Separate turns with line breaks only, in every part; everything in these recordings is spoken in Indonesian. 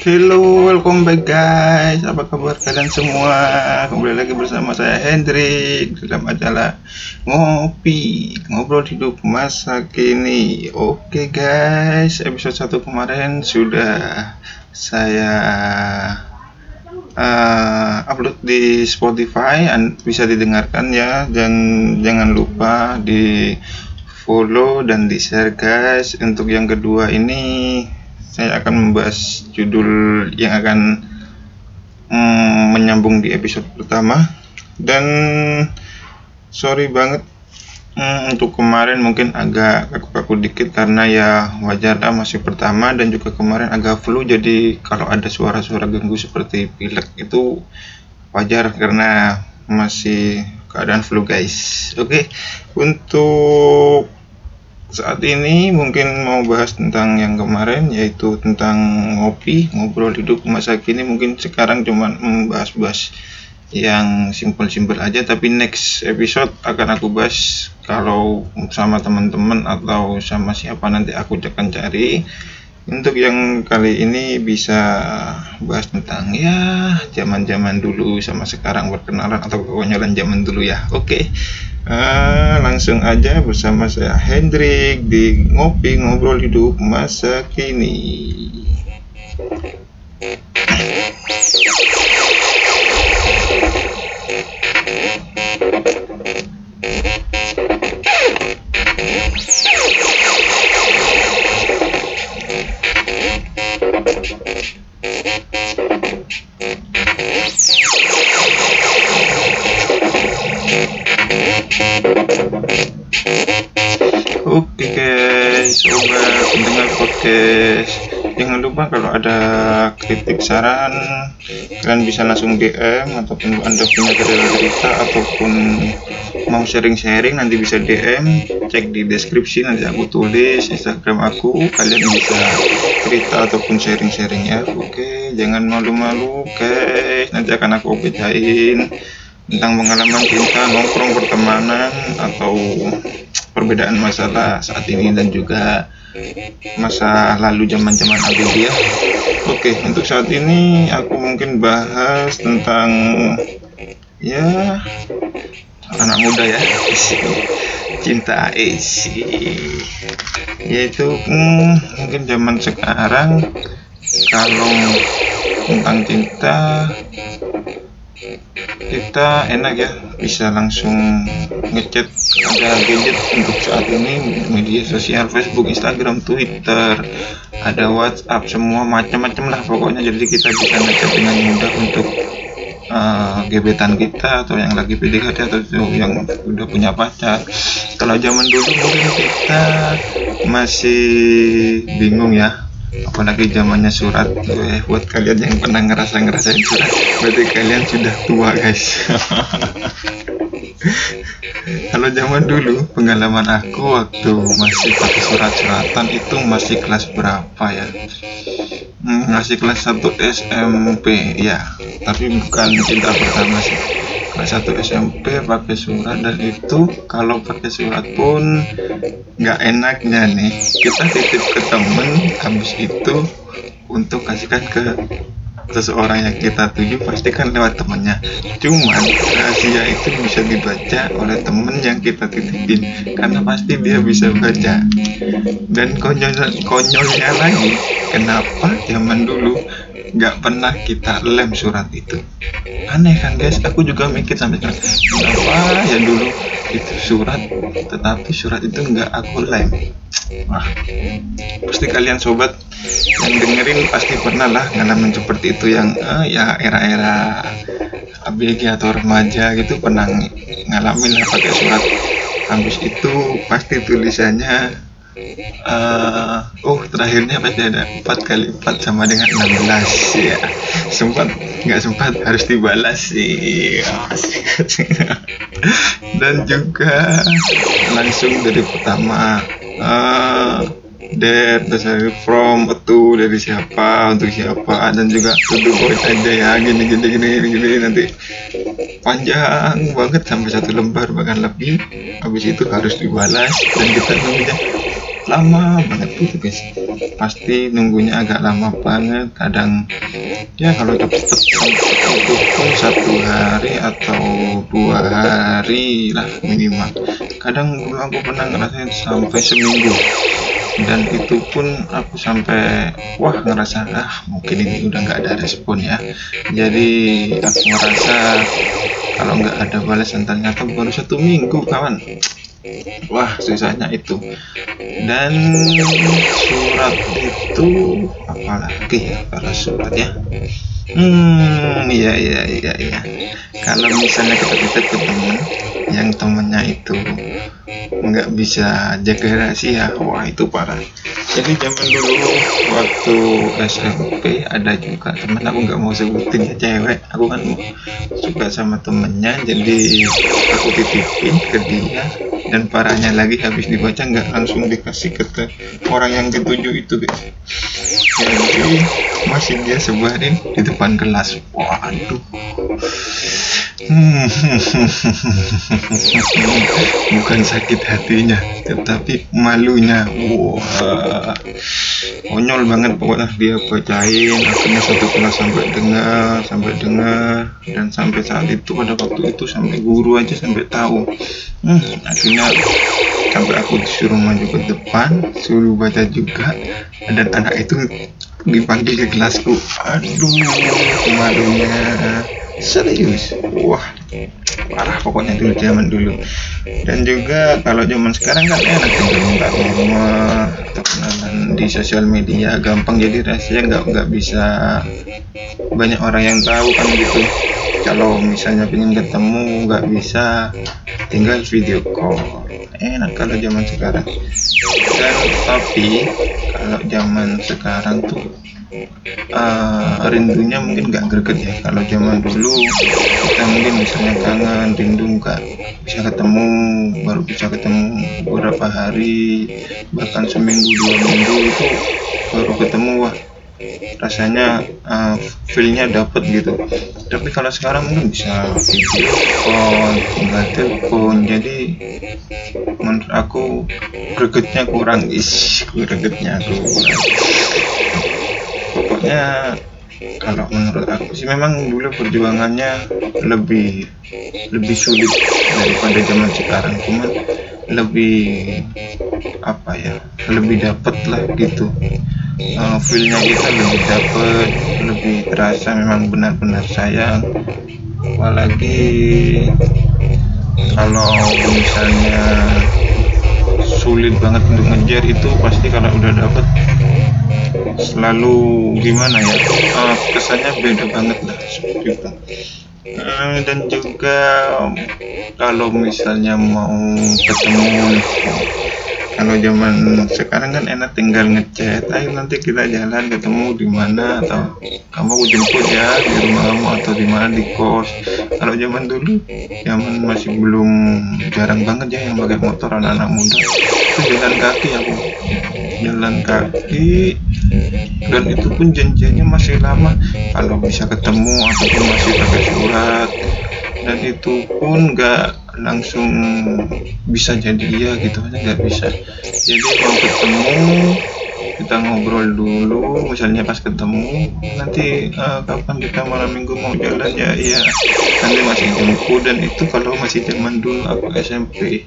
Hello, welcome back guys. Apa kabar kalian semua? Kembali lagi bersama saya Hendrik dalam acara ngopi ngobrol hidup masa kini. Oke guys, episode 1 kemarin sudah saya uh, upload di Spotify, bisa didengarkan ya. Dan jangan lupa di follow dan di share guys. Untuk yang kedua ini saya akan membahas judul yang akan mm, menyambung di episode pertama dan sorry banget mm, untuk kemarin mungkin agak kaku-kaku dikit karena ya wajar lah masih pertama dan juga kemarin agak flu jadi kalau ada suara-suara ganggu seperti pilek itu wajar karena masih keadaan flu guys oke okay. untuk saat ini mungkin mau bahas tentang yang kemarin yaitu tentang ngopi ngobrol hidup masa kini mungkin sekarang cuma membahas-bahas yang simpel-simpel aja tapi next episode akan aku bahas kalau sama teman-teman atau sama siapa nanti aku akan cari untuk yang kali ini bisa bahas tentang ya zaman-zaman dulu sama sekarang perkenalan atau kekonyolan zaman dulu ya oke okay. Ah, langsung aja bersama saya Hendrik di Ngopi Ngobrol Hidup Masa Kini. Oke guys, sobat pendengar podcast Jangan lupa kalau ada kritik saran Kalian bisa langsung DM Ataupun anda punya cerita Ataupun mau sharing-sharing Nanti bisa DM Cek di deskripsi nanti aku tulis Instagram aku Kalian bisa cerita ataupun sharing-sharing ya. Oke, jangan malu-malu guys. Nanti akan aku bacain tentang pengalaman cinta, nongkrong, pertemanan, atau perbedaan masalah saat ini dan juga masa lalu zaman-zaman ABG ya. Oke, untuk saat ini aku mungkin bahas tentang ya anak muda ya, cinta isi yaitu hmm, mungkin zaman sekarang kalau tentang cinta kita enak ya bisa langsung ngechat ada gadget untuk saat ini media sosial Facebook Instagram Twitter ada WhatsApp semua macam-macam lah pokoknya. Jadi kita bisa ngechat dengan mudah untuk uh, gebetan kita atau yang lagi PDKT atau yang udah punya pacar. Kalau zaman dulu mungkin kita masih bingung ya apalagi zamannya surat eh, buat kalian yang pernah ngerasa ngerasain surat berarti kalian sudah tua guys. Kalau zaman dulu pengalaman aku waktu masih pakai surat-suratan itu masih kelas berapa ya? Hmm, masih kelas 1 SMP ya. Tapi bukan cinta pertama sih kelas 1 SMP pakai surat dan itu kalau pakai surat pun nggak enaknya nih. Kita titip ke temen habis itu untuk kasihkan ke seseorang yang kita tuju pasti kan lewat temennya. Cuman rahasia itu bisa dibaca oleh temen yang kita titipin karena pasti dia bisa baca. Dan konyol konyolnya lagi kenapa zaman dulu nggak pernah kita lem surat itu. Aneh kan guys? Aku juga mikir sampai kenapa ya dulu itu surat? Tetapi surat itu nggak aku lem. Wah pasti kalian sobat yang dengerin pasti pernah lah ngalamin seperti itu yang uh, ya era-era ABG atau remaja gitu pernah ngalamin lah pakai surat. Habis itu pasti tulisannya uh, oh terakhirnya pasti ada? 4 kali 4 sama dengan 16 ya. Sempat nggak sempat harus dibalas sih dan juga langsung dari pertama uh, terus dari from itu dari siapa untuk siapa dan juga tutup poin aja ya. Gini gini gini gini, nanti panjang banget sampai satu lembar bahkan lebih. Habis itu harus dibalas dan kita nunggunya lama banget gitu guys. Pasti nunggunya agak lama banget. Kadang ya kalau cepet pun satu hari atau dua hari lah minimal. Kadang dulu aku pernah ngerasain sampai seminggu. Dan itu pun aku sampai wah ngerasa ah mungkin ini udah nggak ada respon ya. Jadi aku ngerasa kalau nggak ada balasan ternyata baru satu minggu kawan wah susahnya itu. Dan surat itu apalagi ya kalau surat ya? Hmm iya iya iya iya. Kalau misalnya kita kita ketemu yang temennya itu nggak bisa jaga rahasia. Wah itu parah. Jadi zaman dulu waktu SMP ada juga teman aku nggak mau sebutin ya cewek. Aku kan suka sama temennya jadi aku titipin ke dia dan parahnya lagi habis dibaca nggak langsung dikasih ke orang yang ketujuh itu guys jadi masih dia sebarin di depan kelas waduh. Hmm. bukan sakit hatinya tetapi malunya. Wah. Konyol banget pokoknya. Dia bacain akhirnya satu kelas sampai dengar sampai dengar. Dan sampai saat itu pada waktu itu sampai guru aja sampai tahu. Hmm, akhirnya sampai aku disuruh maju ke depan suruh baca juga. Dan anak itu dipanggil ke kelasku aduh malunya serius? Wah parah pokoknya dulu zaman dulu. Dan juga kalau zaman sekarang kan enak nomor atau kenalan di sosial media gampang jadi rahasia nggak nggak bisa. Banyak orang yang tahu kan gitu kalau misalnya pengen ketemu nggak bisa tinggal video call. Enak kalau zaman sekarang. Dan tapi kalau zaman sekarang tuh uh, rindunya mungkin nggak greget ya. Kalau zaman dulu kita mungkin misalnya kangen rindu nggak bisa ketemu baru bisa ketemu beberapa hari bahkan seminggu dua minggu itu baru ketemu wah rasanya uh, feelnya dapet gitu. Tapi kalau sekarang mungkin bisa video tinggal telepon. Jadi menurut aku gregetnya kurang is gregetnya kurang. Pokoknya kalau menurut aku sih memang dulu perjuangannya lebih lebih sulit daripada zaman sekarang. Cuman lebih apa ya lebih dapet lah gitu uh, feelnya kita lebih dapet lebih terasa memang benar-benar sayang. Apalagi kalau misalnya sulit banget untuk ngejar itu pasti kalau udah dapet. Selalu gimana ya? Uh, kesannya beda banget lah seperti itu. Uh, dan juga kalau misalnya mau ketemu kalau zaman sekarang kan enak tinggal ngechat ayo nanti kita jalan ketemu di mana atau kamu aku jemput ya di rumah kamu atau di mana di kos. Kalau zaman dulu zaman masih belum jarang banget ya yang pakai motor anak-anak muda. Itu jalan kaki aku jalan kaki dan itu pun janjiannya masih lama. Kalau bisa ketemu ataupun masih pakai surat dan itu pun nggak langsung bisa jadi ya gitu aja nggak bisa. Jadi mau ketemu kita ngobrol dulu misalnya pas ketemu nanti uh, kapan kita malam minggu mau jalan ya iya. Nanti masih jemput dan itu kalau masih zaman dulu aku SMP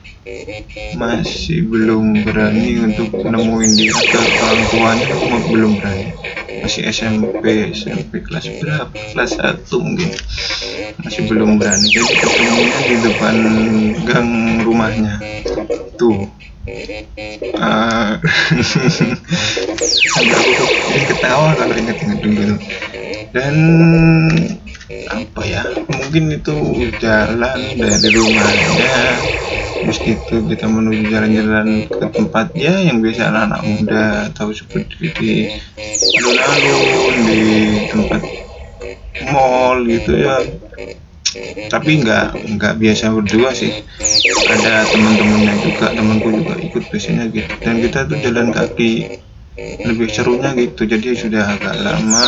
masih belum berani untuk nemuin dia ke orang tuanya aku belum berani masih SMP SMP kelas berapa? Kelas satu mungkin. Masih belum berani jadi ketemunya di depan gang rumahnya. Tuh. Uh, sampai aku ketawa kalau inget-inget dulu. Dan apa ya? Mungkin itu jalan dari rumahnya. Terus gitu kita menuju jalan-jalan ke tempat ya yang biasa anak-anak muda tahu seperti di alun-alun di tempat mall gitu ya. Tapi nggak nggak biasa berdua sih. Ada teman-temannya juga temanku juga ikut biasanya gitu. Dan kita tuh jalan kaki lebih serunya gitu. Jadi sudah agak lama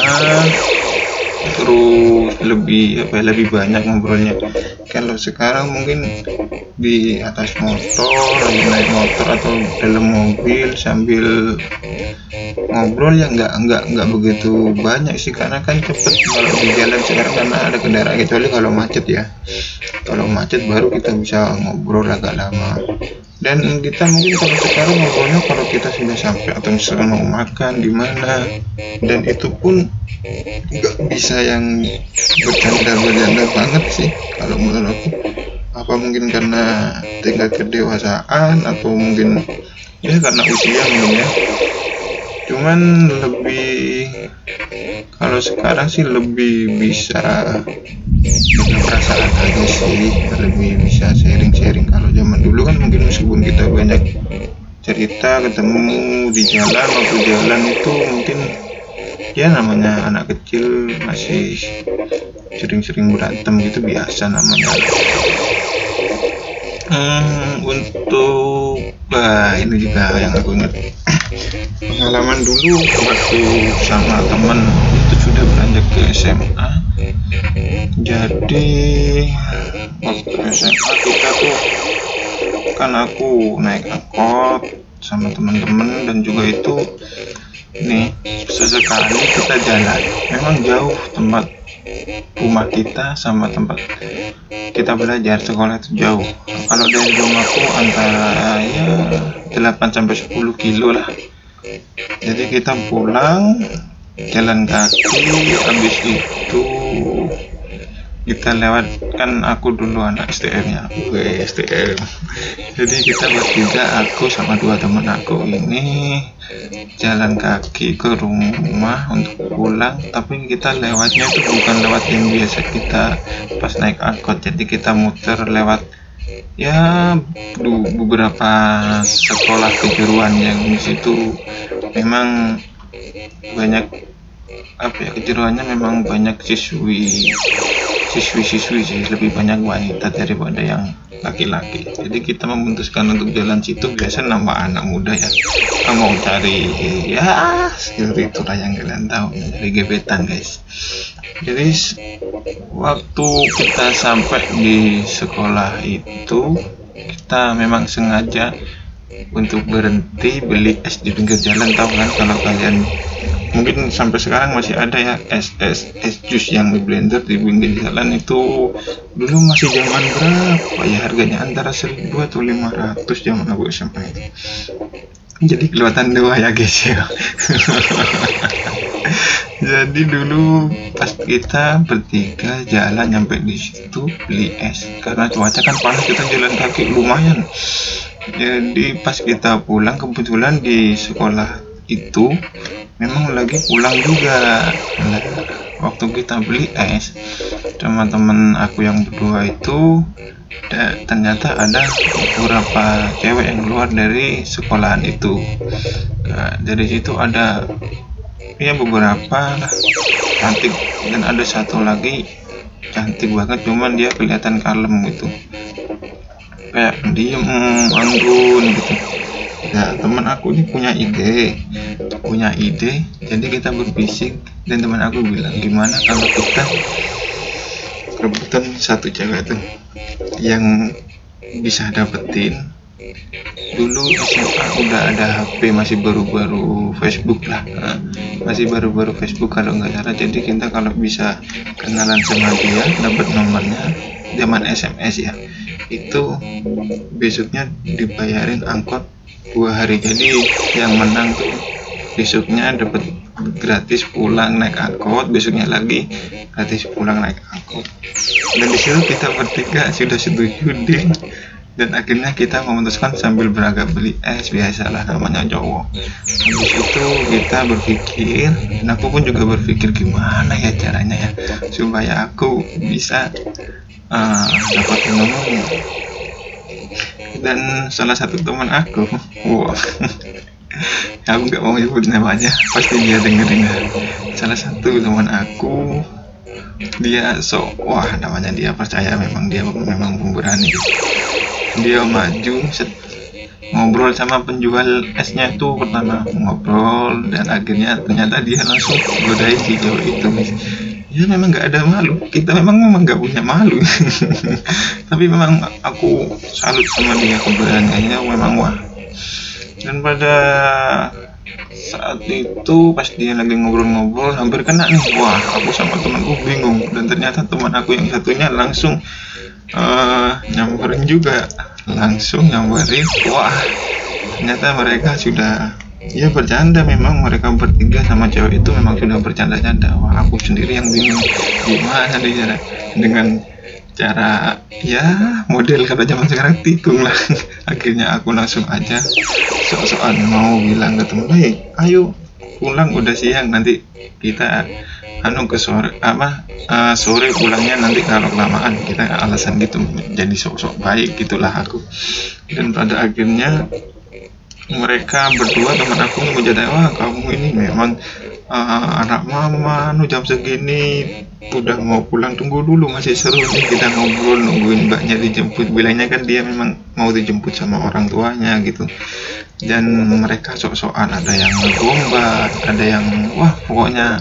terus lebih apa ya, lebih banyak ngobrolnya. Kalau sekarang mungkin di atas motor lagi naik motor atau dalam mobil sambil ngobrol ya nggak nggak nggak begitu banyak sih. Karena kan cepet kalau di jalan sekarang karena ada kendaraan kecuali kalau macet ya. Kalau macet baru kita bisa ngobrol agak lama. Dan kita mungkin kalau sekarang ngobrolnya kalau kita sudah sampai atau misalnya mau makan di mana dan itu pun nggak bisa yang bercanda-bercanda banget sih kalau menurut aku apa mungkin karena tingkat kedewasaan atau mungkin ya karena usia mungkin ya. Cuman lebih kalau sekarang sih lebih bisa perasaan aja sih lebih bisa sharing-sharing. Kalau zaman dulu kan mungkin meskipun kita banyak cerita ketemu di jalan waktu jalan itu mungkin ya namanya anak kecil masih sering-sering berantem gitu biasa namanya. Hmm, untuk bah ini juga yang aku ingat. Pengalaman dulu waktu sama temen itu sudah beranjak ke SMA jadi waktu SMA kita tuh kan aku naik angkot sama teman-teman dan juga itu nih sesekali kita jalan. Memang jauh tempat rumah kita sama tempat kita belajar sekolah itu jauh. Kalau dari rumahku antara ya 8 sampai 10 kilo lah. Jadi kita pulang jalan kaki habis itu kita lewat kan aku dulu anak STM ya gue STM jadi kita bertiga aku sama dua teman aku ini jalan kaki ke rumah untuk pulang tapi kita lewatnya itu bukan lewat yang biasa kita pas naik angkot. Jadi kita muter lewat ya beberapa sekolah kejuruan yang di situ. Memang banyak apa ya kejuruannya memang banyak siswi. Siswi-siswi sih lebih banyak wanita daripada yang laki-laki. Jadi kita memutuskan untuk jalan situ biasa nama anak muda ya. Mau cari ya seperti itulah yang kalian tahu dari gebetan guys. Jadi waktu kita sampai di sekolah itu kita memang sengaja untuk berhenti beli es di pinggir jalan tahu kan? Kalau kalian mungkin sampai sekarang masih ada ya es es es jus yang di blender di pinggir jalan itu. Dulu masih zaman berapa ya harganya antara seribu atau lima ratus zaman aku SMP jadi kelihatan dua ya guys ya. Jadi dulu pas kita bertiga jalan nyampe di situ beli es karena cuaca kan panas kita jalan kaki lumayan. Jadi pas kita pulang kebetulan di sekolah itu memang lagi pulang juga. Nah, waktu kita beli es teman-teman aku yang berdua itu ternyata ada beberapa cewek yang keluar dari sekolahan itu. Nah, dari situ ada ya beberapa cantik dan ada satu lagi cantik banget cuman dia kelihatan kalem gitu. Kayak diem anggun gitu ya teman aku ini punya ide. Punya ide jadi kita berbisik. Dan teman aku bilang gimana kalau kita rebutan satu cewek tuh yang bisa dapetin? Dulu SMA udah ada HP masih baru-baru Facebook lah. Masih baru-baru Facebook kalau nggak salah. Jadi kita kalau bisa kenalan sama dia dapat nomornya zaman SMS ya itu besoknya dibayarin angkot dua hari jadi yang menang tuh. Besoknya dapat gratis pulang naik angkot besoknya lagi gratis pulang naik angkot. Dan di situ kita bertiga sudah setuju deh dan akhirnya kita memutuskan sambil beragam beli es biasalah namanya cowok habis itu kita berpikir dan aku pun juga berpikir gimana ya caranya ya supaya aku bisa uh, dapat nomornya dan salah satu teman aku. Wow aku nggak mau nyebut namanya. Pasti dia denger dengar salah satu teman aku. Dia so wah namanya dia percaya memang dia memang pemberani. Dia maju set, ngobrol sama penjual esnya itu pertama ngobrol dan akhirnya ternyata dia langsung godai si cewek itu ya memang nggak ada malu. Kita memang memang nggak punya malu. Tapi memang aku salut sama dia keberaniannya memang wah. Dan pada saat itu pas dia lagi ngobrol-ngobrol hampir kena nih. Wah aku sama temanku bingung. Dan ternyata teman aku yang satunya langsung uh, nyamperin juga. Langsung nyamperin. Wah ternyata mereka sudah ya bercanda memang. Mereka bertiga sama cewek itu memang sudah bercanda-canda wah aku sendiri yang bingung gimana deh cara dengan cara ya model kata zaman sekarang tikung lah. Akhirnya aku langsung aja sok-sokan mau bilang ke temen ayo pulang udah siang. Nanti kita anu ke sore apa uh, sore pulangnya nanti kalau kelamaan kita alasan gitu jadi sok-sok baik gitulah aku. Dan pada akhirnya mereka berdua teman aku menjadi wah kamu ini memang uh, anak mama nu jam segini udah mau pulang tunggu dulu masih seru nih kita ngobrol nungguin mbaknya dijemput. Bilangnya kan dia memang mau dijemput sama orang tuanya gitu. Dan mereka sok-sokan ada yang ngegombat ada yang wah pokoknya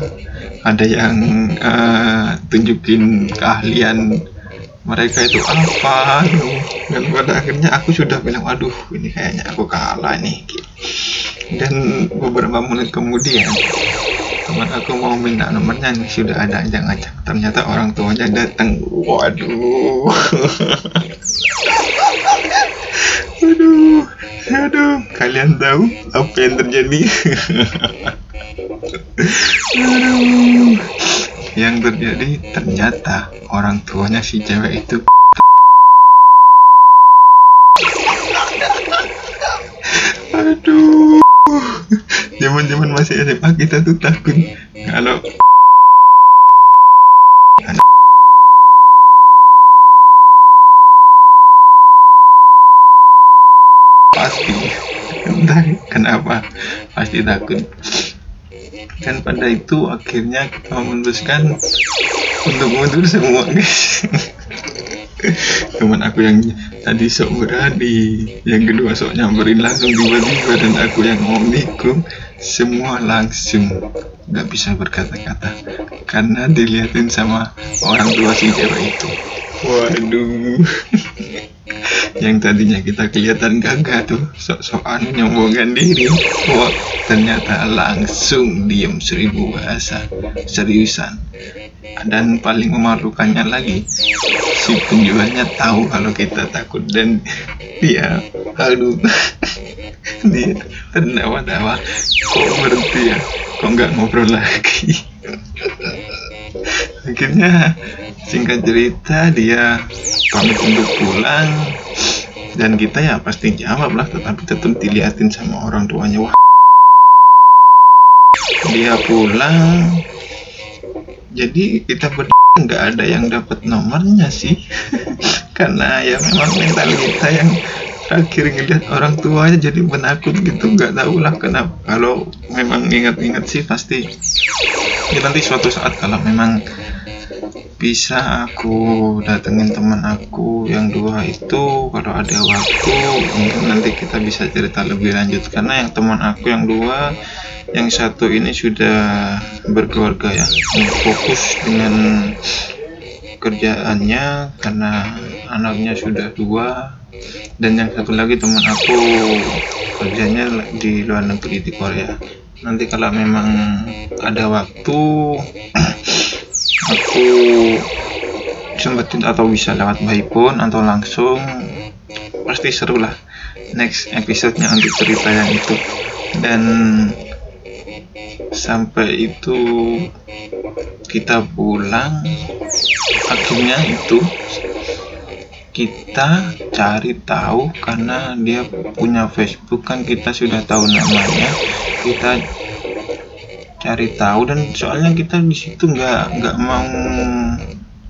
ada yang uh, tunjukin keahlian mereka itu apa? Dan pada akhirnya aku sudah bilang waduh ini kayaknya aku kalah nih. Dan beberapa menit kemudian teman aku mau minta nomornya nih sudah ada yang ngajak ternyata orang tuanya datang. Waduh. Aduh aduh kalian tahu apa yang terjadi? Aduh yang terjadi ternyata orang tuanya si cewek itu. Aduh. Zaman zaman masih SMA kita tuh takut. Kalau pasti. Entah kenapa. Pasti takut dan pada itu akhirnya kita memutuskan untuk mundur semua guys. Teman aku yang tadi sok berani yang kedua sok nyamperin langsung tiba-tiba dan aku yang nikung semua langsung. Nggak bisa berkata-kata karena dilihatin sama orang tua si cewek itu. Waduh yang tadinya kita kelihatan gagah tuh sok-sokan nyombongkan diri. Wah ternyata langsung diem seribu bahasa seriusan. Dan paling memalukannya lagi si penjualnya tahu kalau kita takut dan dia aduh dia tertawa-tawa kok berhenti ya? Kok nggak ngobrol lagi akhirnya singkat cerita dia pamit untuk pulang. Dan kita ya pasti jawab lah tetapi tetap dilihatin sama orang tuanya. Wah. Dia pulang. Jadi kita berdua nggak ada yang dapat nomornya sih. Karena ya memang mental kita yang terakhir ngeliat orang tuanya jadi penakut gitu. Nggak tahu lah kenapa. Kalau memang ingat-ingat sih pasti ya nanti suatu saat kalau memang bisa aku datengin teman aku yang dua itu kalau ada waktu mungkin nanti kita bisa cerita lebih lanjut. Karena yang teman aku yang dua yang satu ini sudah berkeluarga ya. Fokus dengan kerjaannya karena anaknya sudah dua dan yang satu lagi teman aku kerjanya di luar negeri di Korea. Nanti kalau memang ada waktu aku sempetin atau bisa lewat by phone atau langsung pasti seru lah. Next episode-nya untuk cerita yang itu. Dan sampai itu kita pulang akhirnya itu kita cari tahu karena dia punya Facebook kan kita sudah tahu namanya. Kita cari tahu dan soalnya kita di situ nggak nggak mau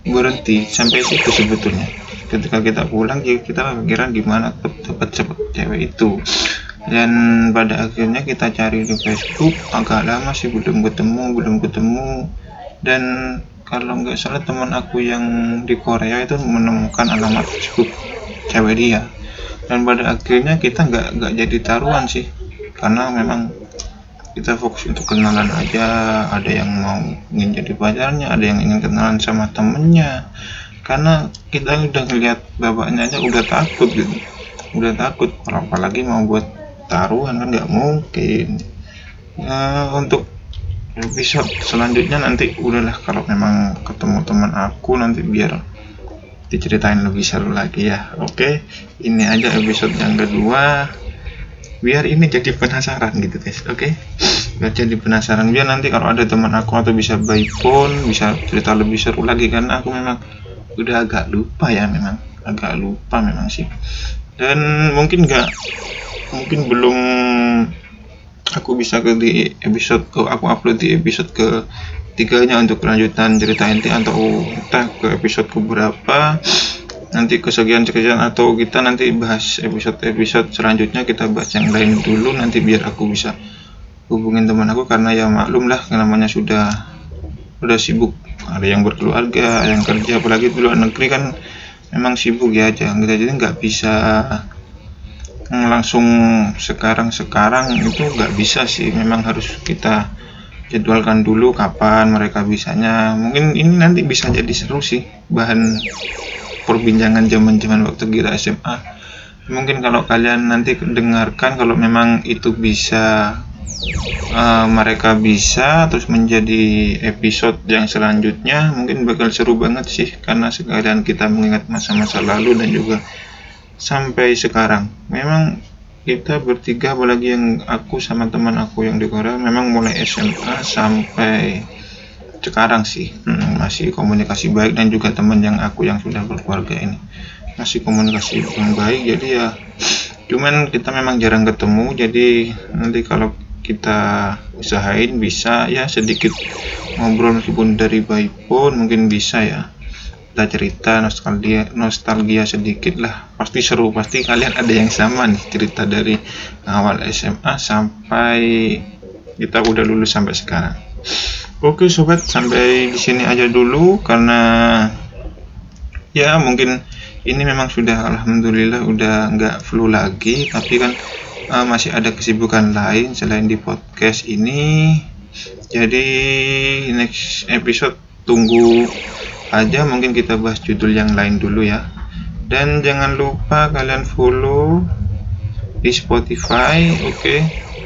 berhenti sampai situ sebetulnya. Ketika kita pulang ya kita pikiran gimana dapat cepet cewek itu. Dan pada akhirnya kita cari di Facebook agak lama sih belum ketemu belum ketemu. Dan kalau nggak salah teman aku yang di Korea itu menemukan alamat Facebook cewek dia. Dan pada akhirnya kita nggak nggak jadi taruhan sih. Karena memang kita fokus untuk kenalan aja. Ada yang mau ingin jadi pacarnya ada yang ingin kenalan sama temennya. Karena kita udah ngeliat bapaknya aja udah takut gitu. Udah takut apalagi mau buat taruhan kan nggak mungkin. Ya, untuk episode selanjutnya nanti udahlah kalau memang ketemu teman aku nanti biar diceritain lebih seru lagi ya. Oke ini aja episode yang kedua. Biar ini jadi penasaran gitu guys. Oke? Okay? biar jadi penasaran. Biar nanti kalau ada teman aku atau bisa by phone bisa cerita lebih seru lagi. Karena aku memang udah agak lupa ya memang. Agak lupa memang sih. Dan mungkin nggak mungkin belum aku bisa ke di episode ke aku upload di episode ke tiganya untuk kelanjutan cerita inti atau entah ke episode ke berapa nanti kesekian sekian atau kita nanti bahas episode-episode selanjutnya kita bahas yang lain dulu nanti biar aku bisa hubungin teman aku karena ya maklum lah namanya sudah sudah sibuk. Ada yang berkeluarga ada yang kerja apalagi di luar negeri kan memang sibuk ya aja kita jadi nggak bisa langsung sekarang-sekarang itu nggak bisa sih. Memang harus kita jadwalkan dulu kapan mereka bisanya. Mungkin ini nanti bisa jadi seru sih bahan perbincangan zaman-zaman waktu kita SMA mungkin kalau kalian nanti dengarkan kalau memang itu bisa uh, mereka bisa terus menjadi episode yang selanjutnya mungkin bakal seru banget sih karena sekalian kita mengingat masa-masa lalu dan juga sampai sekarang. Memang kita bertiga apalagi yang aku sama teman aku yang di Korea memang mulai SMA sampai sekarang sih. Hmm, masih komunikasi baik dan juga teman yang aku yang sudah berkeluarga ini. Masih komunikasi yang baik jadi ya cuman kita memang jarang ketemu jadi nanti kalau kita usahain bisa ya sedikit ngobrol meskipun dari by phone mungkin bisa ya kita cerita nostalgia nostalgia sedikit lah. Pasti seru pasti kalian ada yang sama nih cerita dari awal SMA sampai kita udah lulus sampai sekarang. Oke sobat, sampai di sini aja dulu karena ya mungkin ini memang sudah alhamdulillah udah nggak flu lagi, tapi kan uh, masih ada kesibukan lain selain di podcast ini. Jadi next episode tunggu aja mungkin kita bahas judul yang lain dulu ya. Dan jangan lupa kalian follow di Spotify, oke. Okay?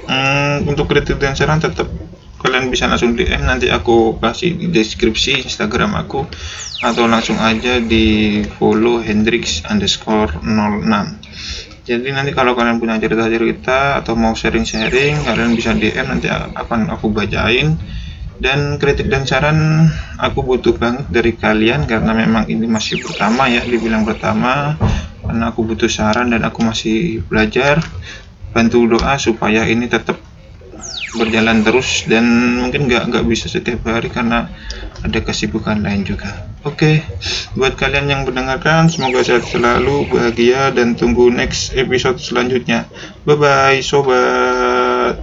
Hmm, untuk kritik dan saran tetap kalian bisa langsung DM nanti aku kasih di deskripsi Instagram aku atau langsung aja di follow Hendrix underscore 06 jadi nanti kalau kalian punya cerita-cerita atau mau sharing-sharing kalian bisa DM nanti akan aku bacain dan kritik dan saran aku butuh banget dari kalian karena memang ini masih pertama ya dibilang pertama karena aku butuh saran dan aku masih belajar bantu doa supaya ini tetap berjalan terus dan mungkin nggak nggak bisa setiap hari karena ada kesibukan lain juga. Oke, okay. buat kalian yang mendengarkan semoga sehat selalu, bahagia dan tunggu next episode selanjutnya. Bye bye, sobat.